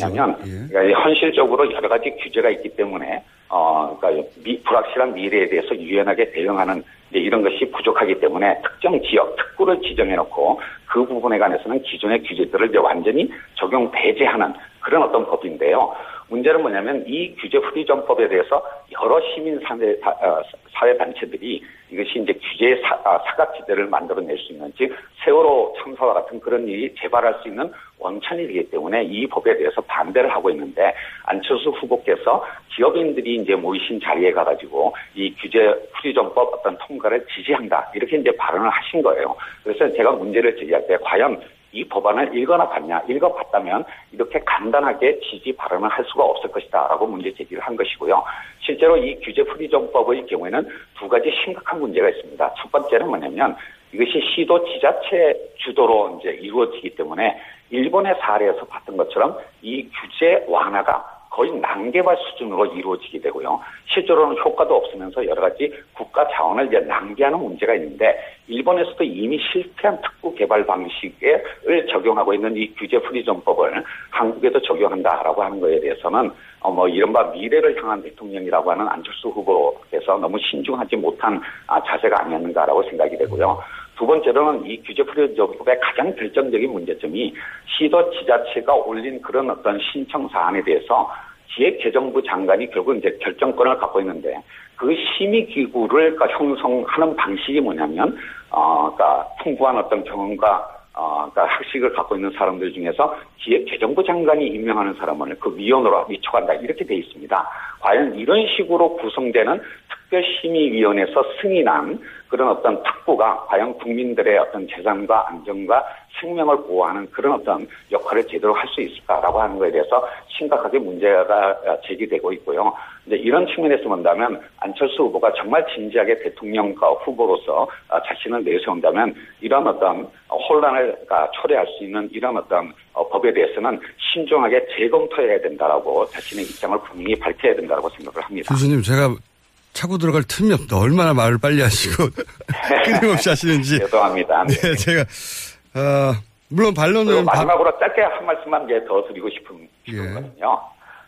뭐냐면 예. 그러니까 현실적으로 여러 가지 규제가 있기 때문에 어, 그러니까 미- 불확실한 미래에 대해서 유연하게 대응하는 이런 것이 부족하기 때문에 특정 지역 특구를 지정해놓고 그 부분에 관해서는 기존의 규제들을 완전히 적용 배제하는 그런 어떤 법인데요. 문제는 뭐냐면 이 규제 프리존법에 대해서 여러 시민 사회, 다- 어, 사회 단체들이 이것이 이제 규제의 사, 아, 사각지대를 만들어낼 수 있는 즉 세월호 참사와 같은 그런 일이 재발할 수 있는 원천이기 때문에 이 법에 대해서 반대를 하고 있는데 안철수 후보께서 기업인들이 이제 모이신 자리에 가가지고 이 규제 프리존법 어떤 통과를 지지한다 이렇게 이제 발언을 하신 거예요. 그래서 제가 문제를 제기할 때 과연 이 법안을 읽어나 봤냐, 읽어봤다면 이렇게 간단하게 지지 발언을 할 수가 없을 것이다 라고 문제 제기를 한 것이고요. 실제로 이 규제 프리존법의 경우에는 두 가지 심각한 문제가 있습니다. 첫 번째는 뭐냐면 이것이 시도 지자체 주도로 이제 이루어지기 때문에 일본의 사례에서 봤던 것처럼 이 규제 완화가 거의 난개발 수준으로 이루어지게 되고요. 실제로는 효과도 없으면서 여러 가지 국가 자원을 이제 낭비하는 문제가 있는데 일본에서도 이미 실패한 특구 개발 방식을 적용하고 있는 이 규제 프리존법을 한국에도 적용한다라고 하는 거에 대해서는 어, 뭐 이른바 미래를 향한 대통령이라고 하는 안철수 후보께서 너무 신중하지 못한 아, 자세가 아니었는가라고 생각이 되고요. 두 번째로는 이 규제 프리존법의 가장 결정적인 문제점이 시도 지자체가 올린 그런 어떤 신청 사안에 대해서 기획재정부 장관이 결국 이제 결정권을 갖고 있는데 그 심의 기구를 그러니까 형성하는 방식이 뭐냐면 어 그러니까 풍부한 어떤 경험과 어, 그러니까 학식을 갖고 있는 사람들 중에서 기획재정부 장관이 임명하는 사람을 그 위원으로 위촉한다 이렇게 돼 있습니다. 과연 이런 식으로 구성되는 특별심의위원회에서 승인한 그런 어떤 특구가 과연 국민들의 어떤 재산과 안전과 생명을 보호하는 그런 어떤 역할을 제대로 할 수 있을까라고 하는 것에 대해서 심각하게 문제가 제기되고 있고요. 이제 이런 측면에서 본다면 안철수 후보가 정말 진지하게 대통령 후보로서 자신을 내세운다면 이런 어떤 혼란을 초래할 수 있는 이런 어떤 법에 대해서는 신중하게 재검토해야 된다라고 자신의 입장을 분명히 밝혀야 된다고 생각을 합니다. 교수님, 제가 차고 들어갈 틈이 없다. 얼마나 말을 빨리 하시고 끊임없이 하시는지. 죄송합니다. 네. 네, 제가 어, 물론 반론은 바- 마지막으로 짧게 한 말씀만 더 드리고 싶은 예. 거거든요.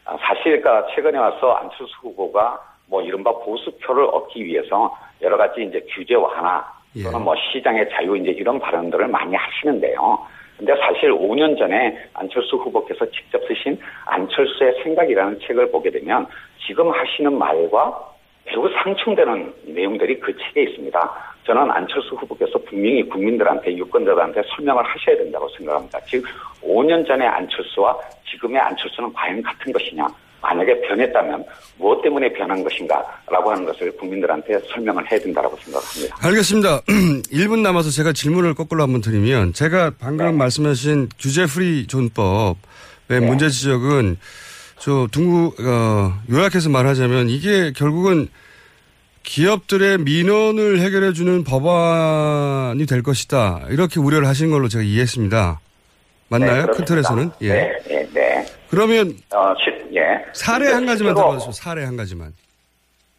아, 사실 그러니까 최근에 와서 안철수 후보가 뭐 이른바 보수표를 얻기 위해서 여러 가지 이제 규제 완화 예. 또는 뭐 시장의 자유 이제 이런 발언들을 많이 하시는데요. 근데 사실 5년 전에 안철수 후보께서 직접 쓰신 안철수의 생각이라는 책을 보게 되면 지금 하시는 말과 매우 상충되는 내용들이 그 책에 있습니다. 저는 안철수 후보께서 분명히 국민들한테 유권자들한테 설명을 하셔야 된다고 생각합니다. 즉 5년 전의 안철수와 지금의 안철수는 과연 같은 것이냐? 만약에 변했다면 무엇 때문에 변한 것인가라고 하는 것을 국민들한테 설명을 해야 된다고 생각합니다. 알겠습니다. 1분 남아서 제가 질문을 거꾸로 한번 드리면 제가 방금 말씀하신 규제 프리존법의 문제 지적은 저 둥구 어, 요약해서 말하자면 이게 결국은 기업들의 민원을 해결해 주는 법안이 될 것이다. 이렇게 우려를 하신 걸로 제가 이해했습니다. 맞나요? 네, 큰 틀에서는? 예. 네, 네, 네. 그러면 어, 시- 예. 사례 한 가지만 들어봐주세요. 사례 한 가지만.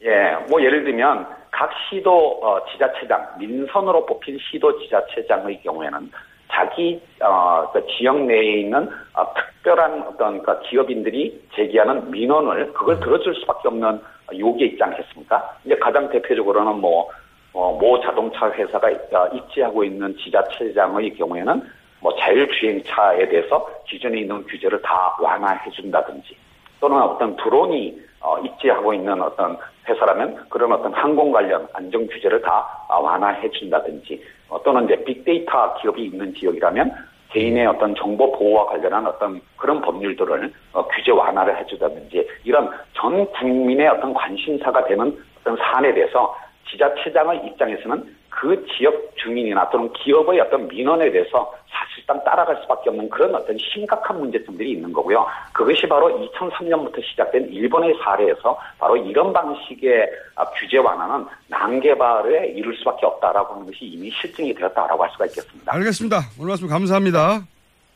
예, 뭐 예를 들면 각 시도 어, 지자체장 민선으로 뽑힌 시도 지자체장의 경우에는 자기 어, 그 지역 내에 있는 어, 특 별한 어떤 그 기업인들이 제기하는 민원을 그걸 들어줄 수밖에 없는 요기에 있지 않겠습니까? 이제 가장 대표적으로는 뭐, 어, 모 자동차 회사가 어, 입지하고 있는 지자체장의 경우에는 뭐 자율주행차에 대해서 기존에 있는 규제를 다 완화해 준다든지 또는 어떤 드론이 어, 입지하고 있는 어떤 회사라면 그런 어떤 항공 관련 안전 규제를 다 아, 완화해 준다든지 어, 또는 이제 빅데이터 기업이 있는 지역이라면 개인의 어떤 정보 보호와 관련한 어떤 그런 법률들을 어, 규제 완화를 해주다든지 이런 전 국민의 어떤 관심사가 되는 어떤 사안에 대해서 지자체장의 입장에서는 그 지역 주민이나 또는 기업의 어떤 민원에 대해서 사실상 따라갈 수밖에 없는 그런 어떤 심각한 문제점들이 있는 거고요. 그것이 바로 2003년부터 시작된 일본의 사례에서 바로 이런 방식의 아, 규제 완화는 난개발에 이를 수밖에 없다라고 하는 것이 이미 실증이 되었다라고 할 수가 있겠습니다. 알겠습니다. 오늘 말씀 감사합니다.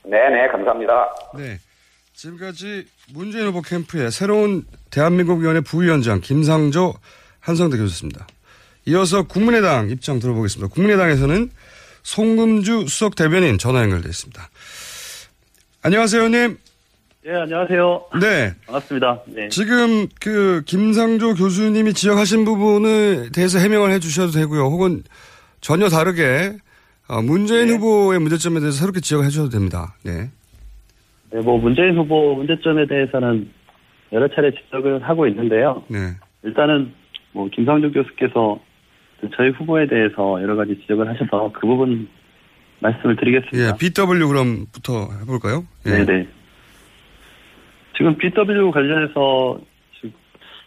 네네, 감사합니다. 네. 지금까지 문재인 후보 캠프의 새로운 대한민국 위원회 부위원장 김상조 한성대 교수였습니다. 이어서 국민의당 입장 들어보겠습니다. 국민의당에서는 송금주 수석 대변인 전화 연결되어 있습니다. 안녕하세요, 의원님. 네, 안녕하세요. 네. 반갑습니다. 네. 지금 그 김상조 교수님이 지적하신 부분에 대해서 해명을 해 주셔도 되고요. 혹은 전혀 다르게 어, 문재인 후보의 문제점에 대해서 새롭게 지적해 주셔도 됩니다. 네. 네, 뭐 문재인 후보 문제점에 대해서는 여러 차례 지적을 하고 있는데요. 네. 일단은 뭐 김상조 교수께서 저희 후보에 대해서 여러 가지 지적을 하셔서 그 부분 말씀을 드리겠습니다. 예, BW 그럼부터 해볼까요? 예. 네네. 지금 BW 관련해서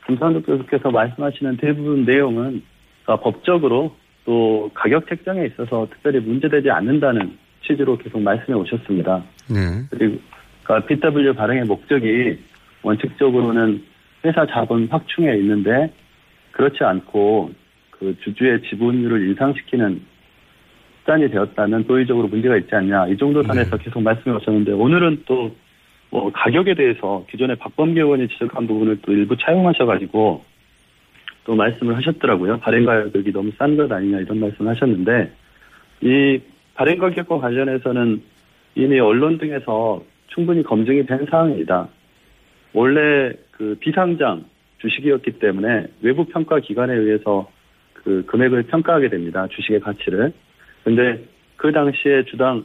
김상조 교수께서 말씀하시는 대부분 내용은 아, 법적으로 또 가격 책정에 있어서 특별히 문제되지 않는다는 취지로 계속 말씀해 오셨습니다. 네. 그리고 그러니까 BW 발행의 목적이 원칙적으로는 회사 자본 확충에 있는데 그렇지 않고 그 주주의 지분율을 인상시키는 수단이 되었다면 도의적으로 문제가 있지 않냐 이 정도 선에서 계속 말씀해 오셨는데 오늘은 또 뭐 가격에 대해서 기존에 박범계 의원이 지적한 부분을 또 일부 차용하셔가지고 또 말씀을 하셨더라고요. 발행 가격이 너무 싼 것 아니냐 이런 말씀을 하셨는데 이 발행 가격과 관련해서는 이미 언론 등에서 충분히 검증이 된 사항입니다. 원래 그 비상장 주식이었기 때문에 외부 평가 기관에 의해서 그 금액을 평가하게 됩니다. 주식의 가치를. 근데 그 당시에 주당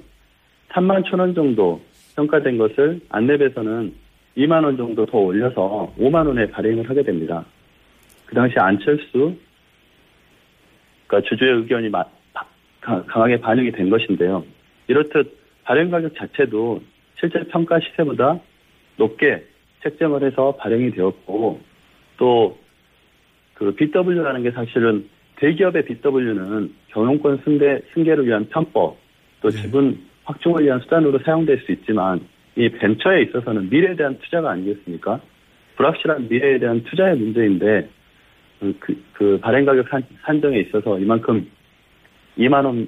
3만 천 원 정도 평가된 것을 안랩에서는 2만 원 정도 더 올려서 5만 원에 발행을 하게 됩니다. 그 당시 안철수 그러니까 주주의 의견이 마- 강하게 반영이 된 것인데요. 이렇듯 발행 가격 자체도 실제 평가 시세보다 높게 책정을 해서 발행이 되었고 또 그 BW라는 게 사실은 대기업의 BW는 경영권 승계, 승계를 위한 편법 또 지분 확충을 위한 수단으로 사용될 수 있지만 이 벤처에 있어서는 미래에 대한 투자가 아니겠습니까? 불확실한 미래에 대한 투자의 문제인데 그, 그, 그 발행 가격 산, 산정에 있어서 이만큼 2만 원,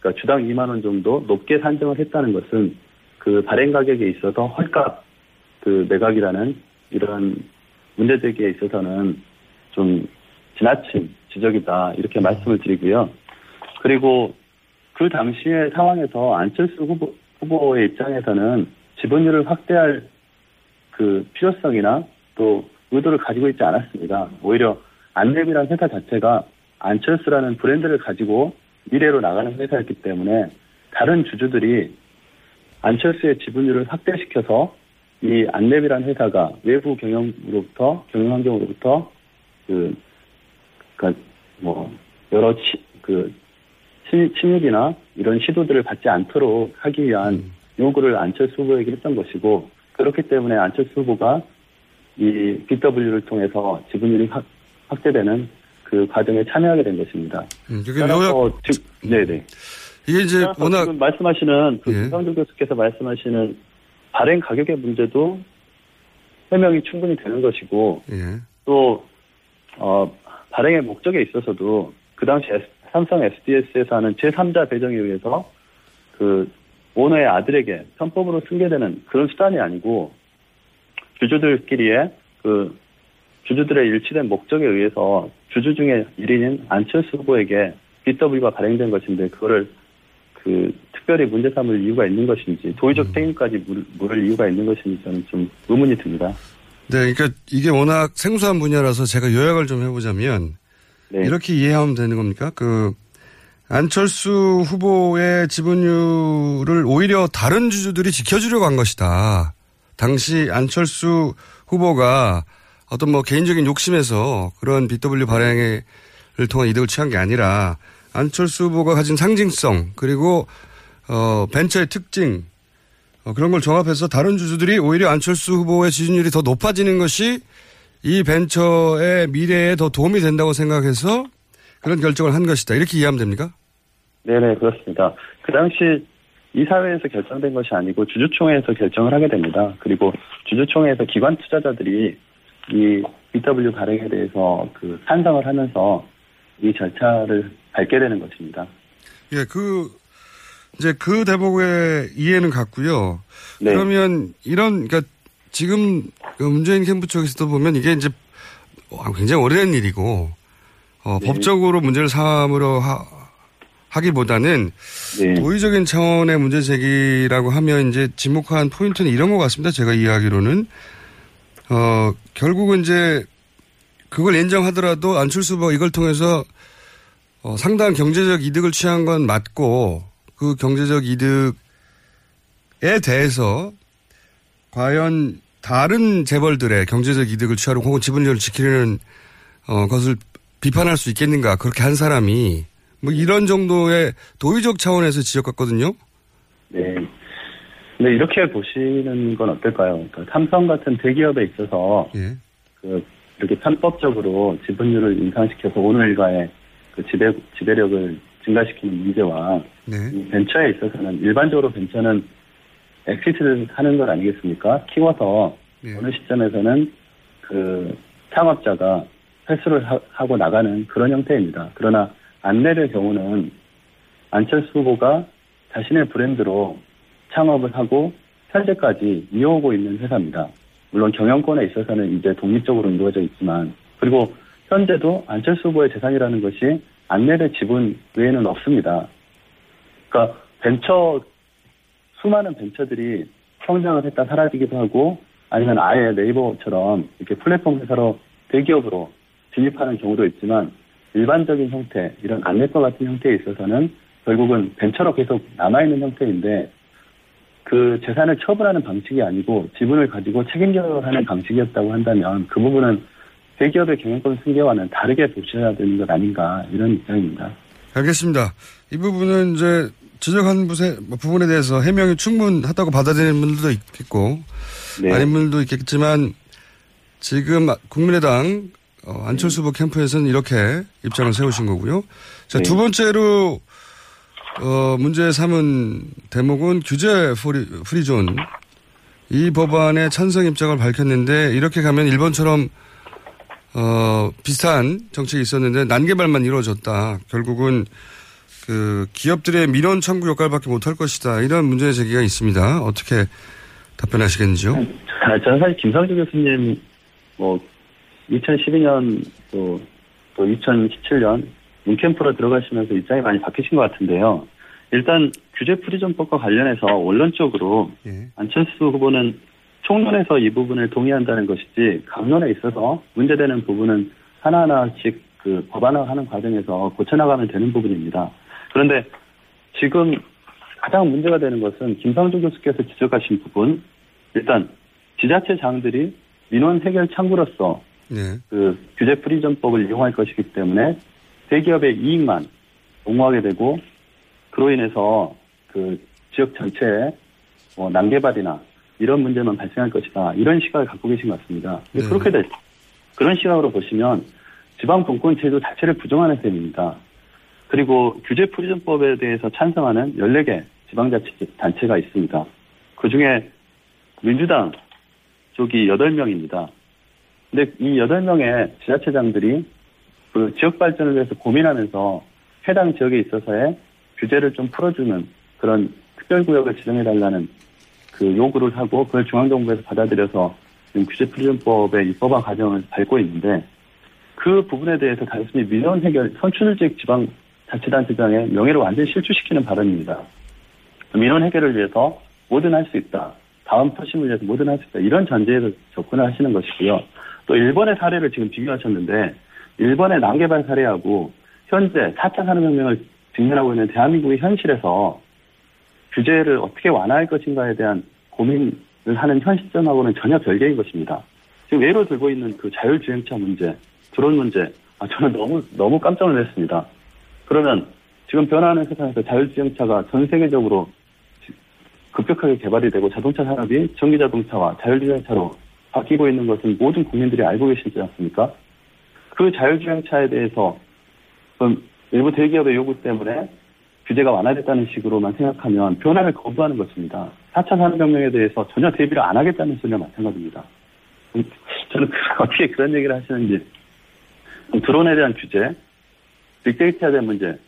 그러니까 주당 2만 원 정도 높게 산정을 했다는 것은 그 발행 가격에 있어서 헐값 그 매각이라는 이러한 문제 제기에 있어서는 좀 지나친 지적이다 이렇게 말씀을 드리고요. 그리고 그 당시의 상황에서 안철수 후보, 후보의 입장에서는 지분율을 확대할 그 필요성이나 또 의도를 가지고 있지 않았습니다. 오히려 안랩이라는 회사 자체가 안철수라는 브랜드를 가지고 미래로 나가는 회사였기 때문에 다른 주주들이 안철수의 지분율을 확대시켜서 이 안랩이라는 회사가 외부 경영으로부터 경영 환경으로부터 그 그러니까 뭐 여러 치, 그 침, 침입이나 이런 시도들을 받지 않도록 하기 위한 요구를 안철수 후보에게 했던 것이고 그렇기 때문에 안철수 후보가 이 BW를 통해서 지분율이 확, 확대되는 그 과정에 참여하게 된 것입니다. 음, 따라서 요약- 즉, 네네. 이게 이제 워낙 지금 말씀하시는 그 예. 김상조 교수께서 말씀하시는 발행 가격의 문제도 해명이 충분히 되는 것이고 예. 또 어, 발행의 목적에 있어서도 그 당시 삼성 SDS에서 하는 제3자 배정에 의해서 그 오너의 아들에게 편법으로 승계되는 그런 수단이 아니고 주주들끼리의 그 주주들의 일치된 목적에 의해서 주주 중에 1인인 안철수 후보에게 BW가 발행된 것인데 그거를 그 특별히 문제 삼을 이유가 있는 것인지 도의적 책임까지 물- 물을 이유가 있는 것인지 저는 좀 의문이 듭니다. 네, 그러니까 이게 워낙 생소한 분야라서 제가 요약을 좀 해보자면 네. 이렇게 이해하면 되는 겁니까? 그 안철수 후보의 지분율을 오히려 다른 주주들이 지켜주려고 한 것이다. 당시 안철수 후보가 어떤 뭐 개인적인 욕심에서 그런 BW 발행을 통한 이득을 취한 게 아니라 안철수 후보가 가진 상징성 그리고 어 벤처의 특징 어, 그런 걸 종합해서 다른 주주들이 오히려 안철수 후보의 지지율이 더 높아지는 것이 이 벤처의 미래에 더 도움이 된다고 생각해서 그런 결정을 한 것이다. 이렇게 이해하면 됩니까? 네네 그렇습니다. 그 당시 이사회에서 결정된 것이 아니고 주주총회에서 결정을 하게 됩니다. 그리고 주주총회에서 기관 투자자들이 이 BW 발행에 대해서 그 찬성을 하면서 이 절차를 밟게 되는 것입니다. 예, 그, 이제 그 대목의 이해는 같고요. 네. 그러면 이런, 그러니까 지금 그 문재인 캠프 쪽에서도 보면 이게 이제 굉장히 오래된 일이고, 어, 네. 법적으로 문제를 삼으려 하, 하기보다는 네. 도의적인 차원의 문제 제기라고 하면 이제 지목한 포인트는 이런 것 같습니다. 제가 이해하기로는. 어, 결국은 이제 그걸 인정하더라도 안철수 후보가 이걸 통해서 어, 상당한 경제적 이득을 취한 건 맞고 그 경제적 이득에 대해서 과연 다른 재벌들의 경제적 이득을 취하려고 혹은 지분율을 지키려는 어, 것을 비판할 수 있겠는가 그렇게 한 사람이 뭐 이런 정도의 도의적 차원에서 지적했거든요. 네. 근데 이렇게 보시는 건 어떨까요? 그러니까 삼성 같은 대기업에 있어서 예. 그 이렇게 편법적으로 지분율을 인상시켜서 오늘 일가의 그 지배 지배력을 증가시키는 문제와 네. 이 벤처에 있어서는 일반적으로 벤처는 exit를 하는 것 아니겠습니까? 키워서 네. 어느 시점에서는 그 창업자가 회수를 하, 하고 나가는 그런 형태입니다. 그러나 안랩의 경우는 안철수 후보가 자신의 브랜드로 창업을 하고 현재까지 이어오고 있는 회사입니다. 물론 경영권에 있어서는 이제 독립적으로 이루어져 있지만 그리고 현재도 안철수 후보의 재산이라는 것이 안내의 지분 외에는 없습니다. 그러니까 벤처 수많은 벤처들이 성장을 했다 사라지기도 하고 아니면 아예 네이버처럼 이렇게 플랫폼 회사로 대기업으로 진입하는 경우도 있지만 일반적인 형태 이런 안내과 같은 형태에 있어서는 결국은 벤처로 계속 남아있는 형태인데 그 재산을 처분하는 방식이 아니고 지분을 가지고 책임 경영을 하는 방식이었다고 한다면 그 부분은 대기업의 경영권 승계와는 다르게 보셔야 되는 것 아닌가 이런 입장입니다. 알겠습니다. 이 부분은 이제 지적한 부세- 부분에 대해서 해명이 충분하다고 받아들이는 분들도 있겠고 네. 아닌 분들도 있겠지만 지금 국민의당 어, 안철수 후보 캠프에서는 이렇게 입장을 세우신 거고요. 자, 네. 두 번째로 어, 문제 삼은 대목은 규제 프리, 프리존. 이 법안에 찬성 입장을 밝혔는데 이렇게 가면 일본처럼 어, 비슷한 정책이 있었는데 난개발만 이루어졌다. 결국은 그 기업들의 민원 청구 역할밖에 못할 것이다. 이런 문제 제기가 있습니다. 어떻게 답변하시겠는지요? 아, 저는 사실 김상주 교수님 뭐 2012년 또 또 2017년 문캠프로 들어가시면서 입장이 많이 바뀌신 것 같은데요. 일단 규제 프리즘법과 관련해서 원론적으로 안철수 후보는 총론에서 이 부분을 동의한다는 것이지 강론에 있어서 문제되는 부분은 하나하나씩 그 법안화하는 과정에서 고쳐나가면 되는 부분입니다. 그런데 지금 가장 문제가 되는 것은 김상조 교수께서 지적하신 부분 일단 지자체 장들이 민원 해결 창구로서 네. 그 규제 프리전법을 이용할 것이기 때문에 대기업의 이익만 옹호하게 되고 그로 인해서 그 지역 전체에 뭐 난개발이나 이런 문제만 발생할 것이다 이런 시각을 갖고 계신 것 같습니다. 네. 그렇게 될 그런 시각으로 보시면 지방 분권 제도 자체를 부정하는 셈입니다. 그리고 규제 프리즘법에 대해서 찬성하는 14개 지방자치단체가 있습니다. 그 중에 민주당 쪽이 8명입니다. 근데 이 8명의 지자체장들이 그 지역 발전을 위해서 고민하면서 해당 지역에 있어서의 규제를 좀 풀어주는 그런 특별구역을 지정해달라는 그 요구를 하고 그걸 중앙정부에서 받아들여서 지금 규제 프리즘법의 입법화 과정을 밟고 있는데 그 부분에 대해서 단순히 민원 해결, 선출직 지방 자치단체장의 명예를 완전히 실추시키는 발언입니다. 민원 해결을 위해서 뭐든 할 수 있다. 다음 표심을 위해서 뭐든 할 수 있다. 이런 전제에서 접근을 하시는 것이고요. 또 일본의 사례를 지금 비교하셨는데 일본의 난개발 사례하고 현재 4차 산업혁명을 직면하고 있는 대한민국의 현실에서 규제를 어떻게 완화할 것인가에 대한 고민을 하는 현 시점하고는 전혀 별개인 것입니다. 지금 예로 들고 있는 그 자율주행차 문제, 드론 문제, 아, 저는 너무, 너무 깜짝 놀랐습니다. 그러면 지금 변화하는 세상에서 자율주행차가 전 세계적으로 급격하게 개발이 되고 자동차 산업이 전기자동차와 자율주행차로 바뀌고 있는 것은 모든 국민들이 알고 계시지 않습니까? 그 자율주행차에 대해서 일부 대기업의 요구 때문에 규제가 완화됐다는 식으로만 생각하면 변화를 거부하는 것입니다. 4차 산업혁명에 대해서 전혀 대비를 안 하겠다는 소리와 마찬가지입니다. 음, 저는 어떻게 그런 얘기를 하시는지 드론에 대한 규제, 빅데이터에 대한 문제,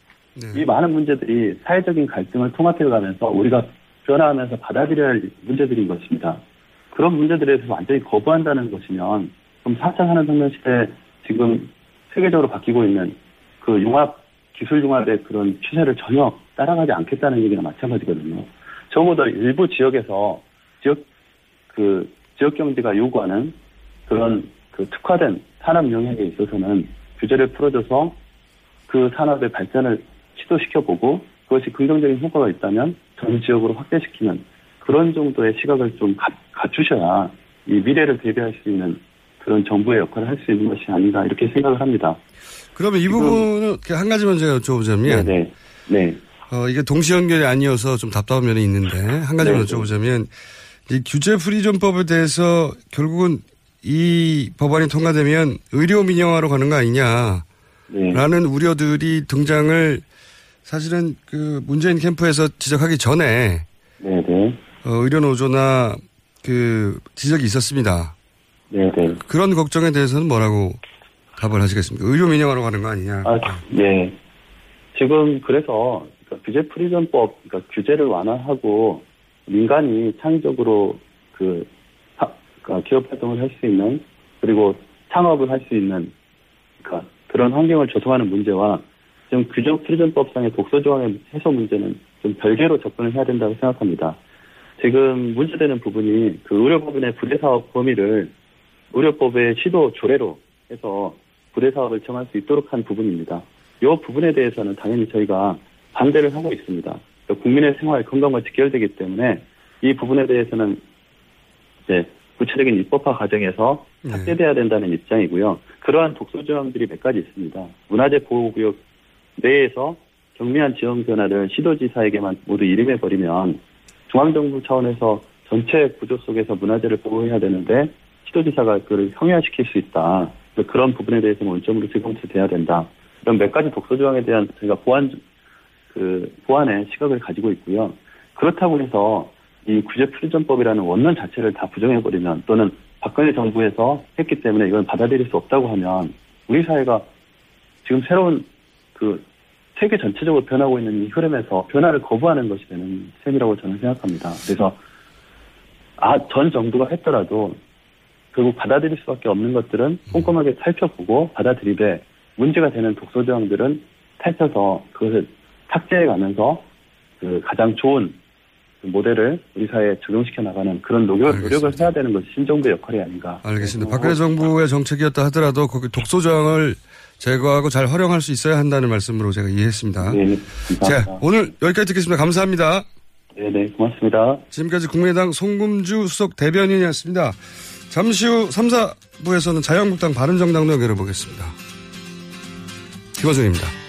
이 많은 문제들이 사회적인 갈등을 통합해가면서 우리가 변화하면서 받아들여야 할 문제들인 것입니다. 그런 문제들에 대해서 완전히 거부한다는 것이면 그럼 4차 산업혁명 시대에 지금 세계적으로 바뀌고 있는 그 융합 기술 융합의 그런 추세를 전혀 따라가지 않겠다는 얘기나 마찬가지거든요. 적어도 일부 지역에서 지역 그 지역 경제가 요구하는 그런 그 특화된 산업 영역에 있어서는 규제를 풀어줘서 그 산업의 발전을 시도시켜 보고 그것이 긍정적인 효과가 있다면 전 지역으로 확대시키는 그런 정도의 시각을 좀 가, 갖추셔야 이 미래를 대비할 수 있는 그런 정부의 역할을 할 수 있는 것이 아닌가 이렇게 생각을 합니다. 그러면 이 부분은 그한 가지만 제가 여쭤보자면 네, 네. 어, 이게 동시 연결이 아니어서 좀 답답한 면이 있는데 한 가지만 네, 여쭤보자면 이 규제 프리존법에 대해서 결국은 이 법안이 통과되면 의료 민영화로 가는 거 아니냐라는 네. 우려들이 등장을 사실은 그 문재인 캠프에서 지적하기 전에 네, 네. 어, 의료 노조나 그 지적이 있었습니다. 네, 네. 그런 걱정에 대해서는 뭐라고 답을 하시겠습니까? 의료 민영화로 가는 거 아니냐? 아, 네. 지금 그래서 그러니까 규제 프리전법, 그러니까 규제를 완화하고 민간이 창의적으로 그, 사- 그러니까 기업 활동을 할 수 있는 그리고 창업을 할 수 있는 그러니까 그런 환경을 조성하는 문제와 지금 규정 프리전법상의 독소 조항의 해소 문제는 좀 별개로 접근을 해야 된다고 생각합니다. 지금 문제되는 부분이 그 의료법인의 부대사업 범위를 의료법의 시도 조례로 해서 부대 사업을 정할 수 있도록 한 부분입니다. 이 부분에 대해서는 당연히 저희가 반대를 하고 있습니다. 국민의 생활 건강과 직결되기 때문에 이 부분에 대해서는 이제 구체적인 입법화 과정에서 삭제돼야 된다는 입장이고요. 그러한 독소 조항들이 몇 가지 있습니다. 문화재 보호구역 내에서 경미한 지형 변화를 시도지사에게만 모두 이름해 버리면 중앙정부 차원에서 전체 구조 속에서 문화재를 보호해야 되는데 시도지사가 그를 형해화시킬 수 있다. 그런 부분에 대해서는 원점으로 재검토돼야 된다. 이런 몇 가지 독소 조항에 대한 저희가 보완 그 보완의 시각을 가지고 있고요. 그렇다고 해서 이 규제 프리존법이라는 원론 자체를 다 부정해버리면 또는 박근혜 정부에서 했기 때문에 이건 받아들일 수 없다고 하면 우리 사회가 지금 새로운 그 세계 전체적으로 변하고 있는 이 흐름에서 변화를 거부하는 것이 되는 셈이라고 저는 생각합니다. 그래서 아, 전 정부가 했더라도 결국 받아들일 수밖에 없는 것들은 꼼꼼하게 살펴보고 받아들이되 문제가 되는 독소 조항들은 살펴서 그것을 삭제해 가면서 그 가장 좋은 그 모델을 우리 사회에 적용시켜 나가는 그런 노력, 노력 을 해야 되는 것이 신정부의 역할이 아닌가. 알겠습니다. 박근혜 정부의 정책이었다 하더라도 거기 독소 조항을 제거하고 잘 활용할 수 있어야 한다는 말씀으로 제가 이해했습니다. 네, 자, 오늘 여기까지 듣겠습니다. 감사합니다. 네, 네, 고맙습니다. 지금까지 국민의당 송금주 수석 대변인이었습니다. 잠시 후 3, 4부에서는 자유한국당 바른정당도 연결해 보겠습니다. 김호준입니다.